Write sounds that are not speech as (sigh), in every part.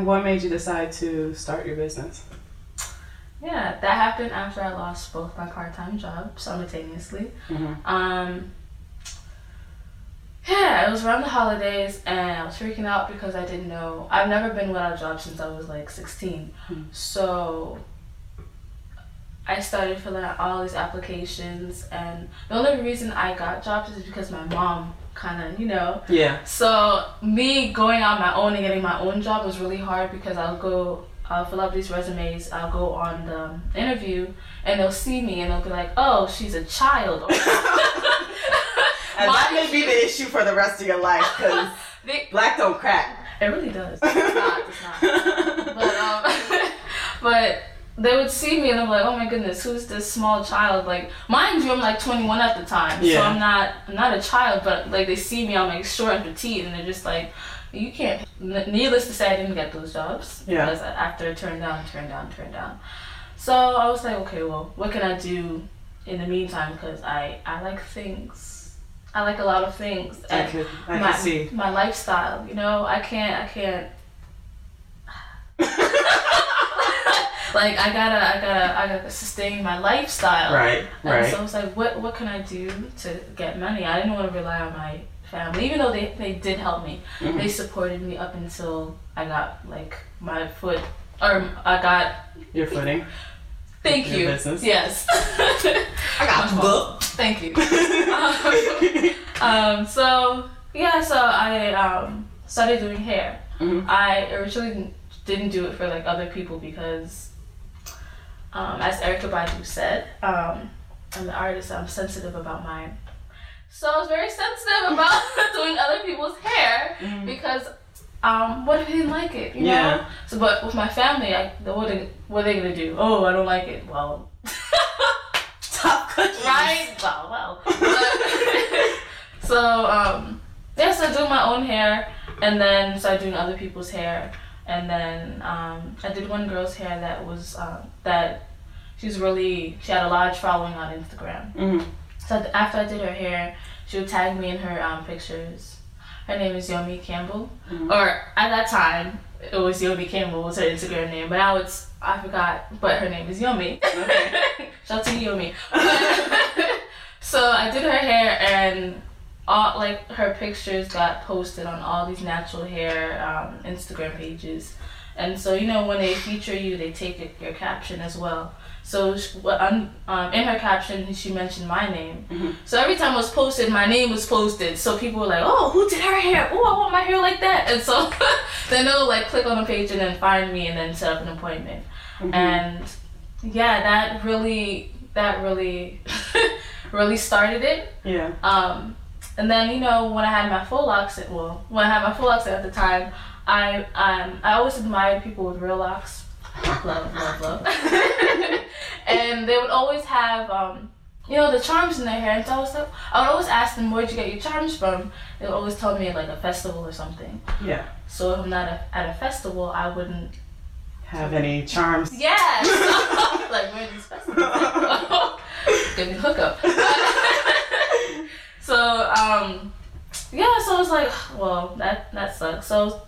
And what made you decide to start your business? Yeah, that happened after I lost both my part-time jobs simultaneously. Mhm. Um, yeah, it was around the holidays, and I was freaking out because I didn't know. I've never been without a job since I was like 16. Hmm. So I started filling out all these applications, and the only reason I got jobs is because my mom kind of, you know. Yeah. So me going on my own and getting my own job was really hard because I'll go, I'll fill out these resumes, I'll go on the interview, and they'll see me and they'll be like, "Oh, she's a child." (laughs) (laughs) And that may be the issue for the rest of your life because (laughs) black don't crack. It really does. It's not. It's not. But um, but they would see me and I'm like, oh my goodness, who's this small child? Like, mind you, I'm like 21 at the time, so I'm not I'm not a child. But like, they see me, I'm like short and petite, and they're just like, you can't. Needless to say, I didn't get those jobs Yeah. because after turn down, turn down, turn down. So I was like, okay, well, what can I do in the meantime? Because I I like things. I like a lot of things. I I my, could see. my lifestyle. You know, I can't, I can't. Like I gotta, I gotta, I gotta sustain my lifestyle. Right, And right. so I was like, what, what can I do to get money? I didn't want to rely on my family, even though they, they did help me. Mhm. They supported me up until I got like my foot, or I got. Your footing. Thank Your you. business. Yes. I got (laughs) My fault. Thank you. (laughs) (laughs) um, so yeah, so I um, started doing hair. Mhm. I originally didn't do it for like other people because, um, as Erykah Badu said, um, I'm an artist. I'm sensitive about mine. So I was very sensitive about (laughs) doing other people's hair Mhm. because, um, what if they didn't like it? You know. Yeah. So, but with my family, I, what are, what are they gonna do? Oh, I don't like it. Well. (laughs) Tough cookies. right? Well, well. (laughs) so, um, yeah, so I do my own hair and then started doing other people's hair. And then um, I did one girl's hair that was, um, that she's really, she had a large following on Instagram. Mhm. So after I did her hair, she would tag me in her um, pictures. Her name is Yomi Campbell. Mhm. Or at that time, it was Yomi Campbell was her Instagram name, but now it's I forgot. But her name is Yomi. Okay. (laughs) Shout out to Yomi. (laughs) so I did her hair, and all like her pictures got posted on all these natural hair um, Instagram pages. And so you know when they feature you, they take it, your caption as well. So um, in her caption, she mentioned my name. Mhm. So every time it was posted, my name was posted. So people were like, "Oh, who did her hair? Oh, I want my hair like that." And so (laughs) then they'll like click on the page and then find me and then set up an appointment. Mhm. And yeah, that really, that really, (laughs) really started it. yeah. Um, and then you know when I had my full locks, well, when I had my full locks at the time, I um I always admired people with real locks. Love, love, love. (laughs) and they would always have um you know the charms in their hair, and so I was like, I would always ask them where'd you get your charms from. They would always tell me at like a festival or something. Yeah. So if I'm not a, at a festival, I wouldn't. Have any charms? Yes. (laughs) (laughs) like where are these festivals? Give me hookup. So um yeah, so I was like, well, that that sucks. So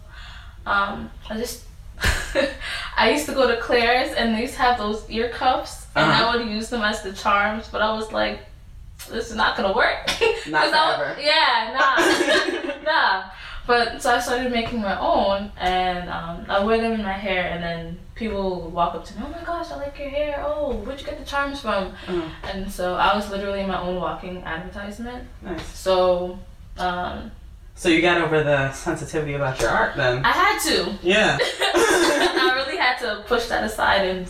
um I just (laughs) I used to go to Claire's and they used to have those ear cuffs and Uh-huh. I would use them as the charms, but I was like, this is not gonna work. (laughs) Not forever. yeah, nah. (laughs) nah. But so I started making my own and um, I wear them in my hair and then people walk up to me, oh my gosh, I like your hair. Oh, where'd you get the charms from? Mhm. And so I was literally my own walking advertisement. Nice. So um, So you got over the sensitivity about your art then? I had to. Yeah. (laughs) (laughs) I really had to push that aside and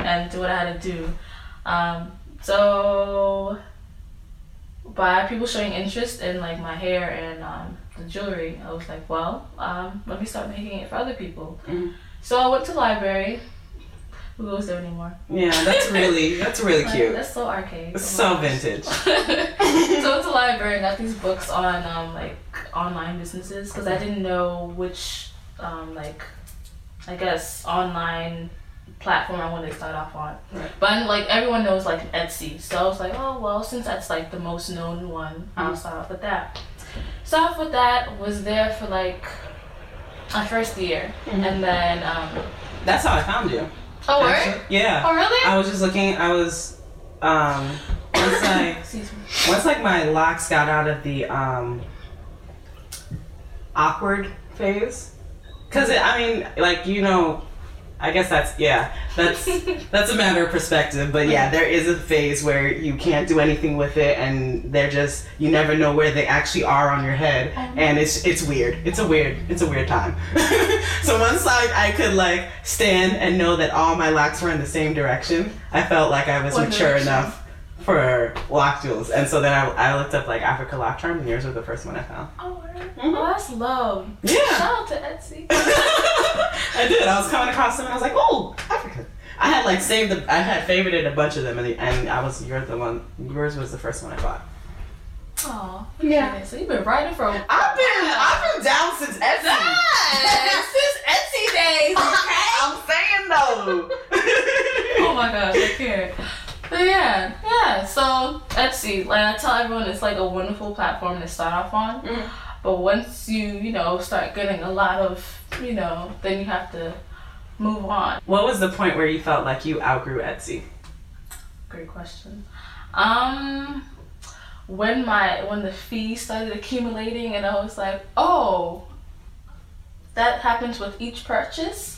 and do what I had to do. Um, so by people showing interest in like my hair and um, the jewelry, I was like, well, um, let me start making it for other people. Mhm. So I went to library. Who goes there anymore? Yeah, that's (laughs) really that's really Like, cute. That's so archaic. It's Oh so vintage. (laughs) so I went to library and got these books on um, like online businesses because I didn't know which um, like I guess online platform I wanted to start off on. Right. But like everyone knows like Etsy, so I was like, oh well, since that's like the most known one, I'll Mhm. start off with that. Start off with that. Was there for like my first year, Mhm. and then um. That's how I found you. Oh, word? actually. Yeah. Oh, really? I was just looking. I was um once I (laughs) once like my locks got out of the um awkward phase. Cause I mean, like you know, I guess that's yeah, that's (laughs) that's a matter of perspective. But yeah, there is a phase where you can't do anything with it, and they're just you never know where they actually are on your head, and it's it's weird. It's a weird it's a weird time. (laughs) so once like I could like stand and know that all my locks were in the same direction, I felt like I was One mature direction. enough for lock jewels. And so then I, I looked up like Africa lock charms, and yours was the first one I found. Oh, word. Mhm. Oh, that's love. Yeah. Shout out to Etsy. (laughs) I did. I was coming across them and I was like, oh, Africa. I had like saved the, I had favorited a bunch of them and, the, and I was, you're the one, yours was the first one I bought. Oh, Yeah. Okay, So you've been writing for I've been I've been down since Etsy. Yes, since Etsy days, (laughs) okay? I'm saying though. oh my gosh, I can't. But yeah, yeah. So Etsy, like I tell everyone, it's like a wonderful platform to start off on. Mm. But once you, you know, start getting a lot of, you know, then you have to move on. What was the point where you felt like you outgrew Etsy? Great question. Um, when my when the fee started accumulating, and I was like, oh, that happens with each purchase.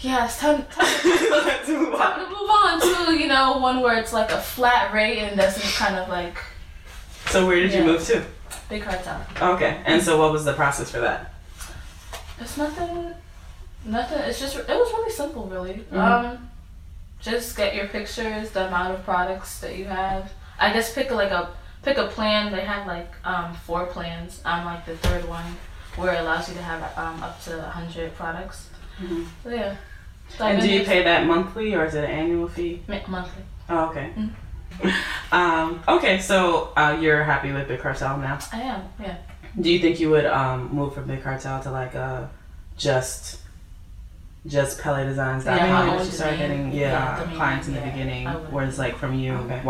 Yeah, it's time, time, Let's (laughs) move on. time to move on to you know one where it's like a flat rate and doesn't kind of like So where did you move to? Big Cartel. Okay. And so what was the process for that? It's nothing, nothing. It's just it was really simple, really. Mhm. Um, just get your pictures, the amount of products that you have. I guess pick like a pick a plan. They have like um four plans. I'm like the third one where it allows you to have um up to hundred products. Mm-hmm. So yeah. So And do you pay that monthly or is it an annual fee? monthly? Oh, okay. Mm. Um, okay, so uh, you're happy with Big Cartel now? I am. Yeah. Do you think you would um, move from Big Cartel to like uh, just just Pele Designs? Yeah, my Yeah, own you start domain. getting Yeah, yeah, clients in the yeah, beginning, I would. whereas like from you Okay. walking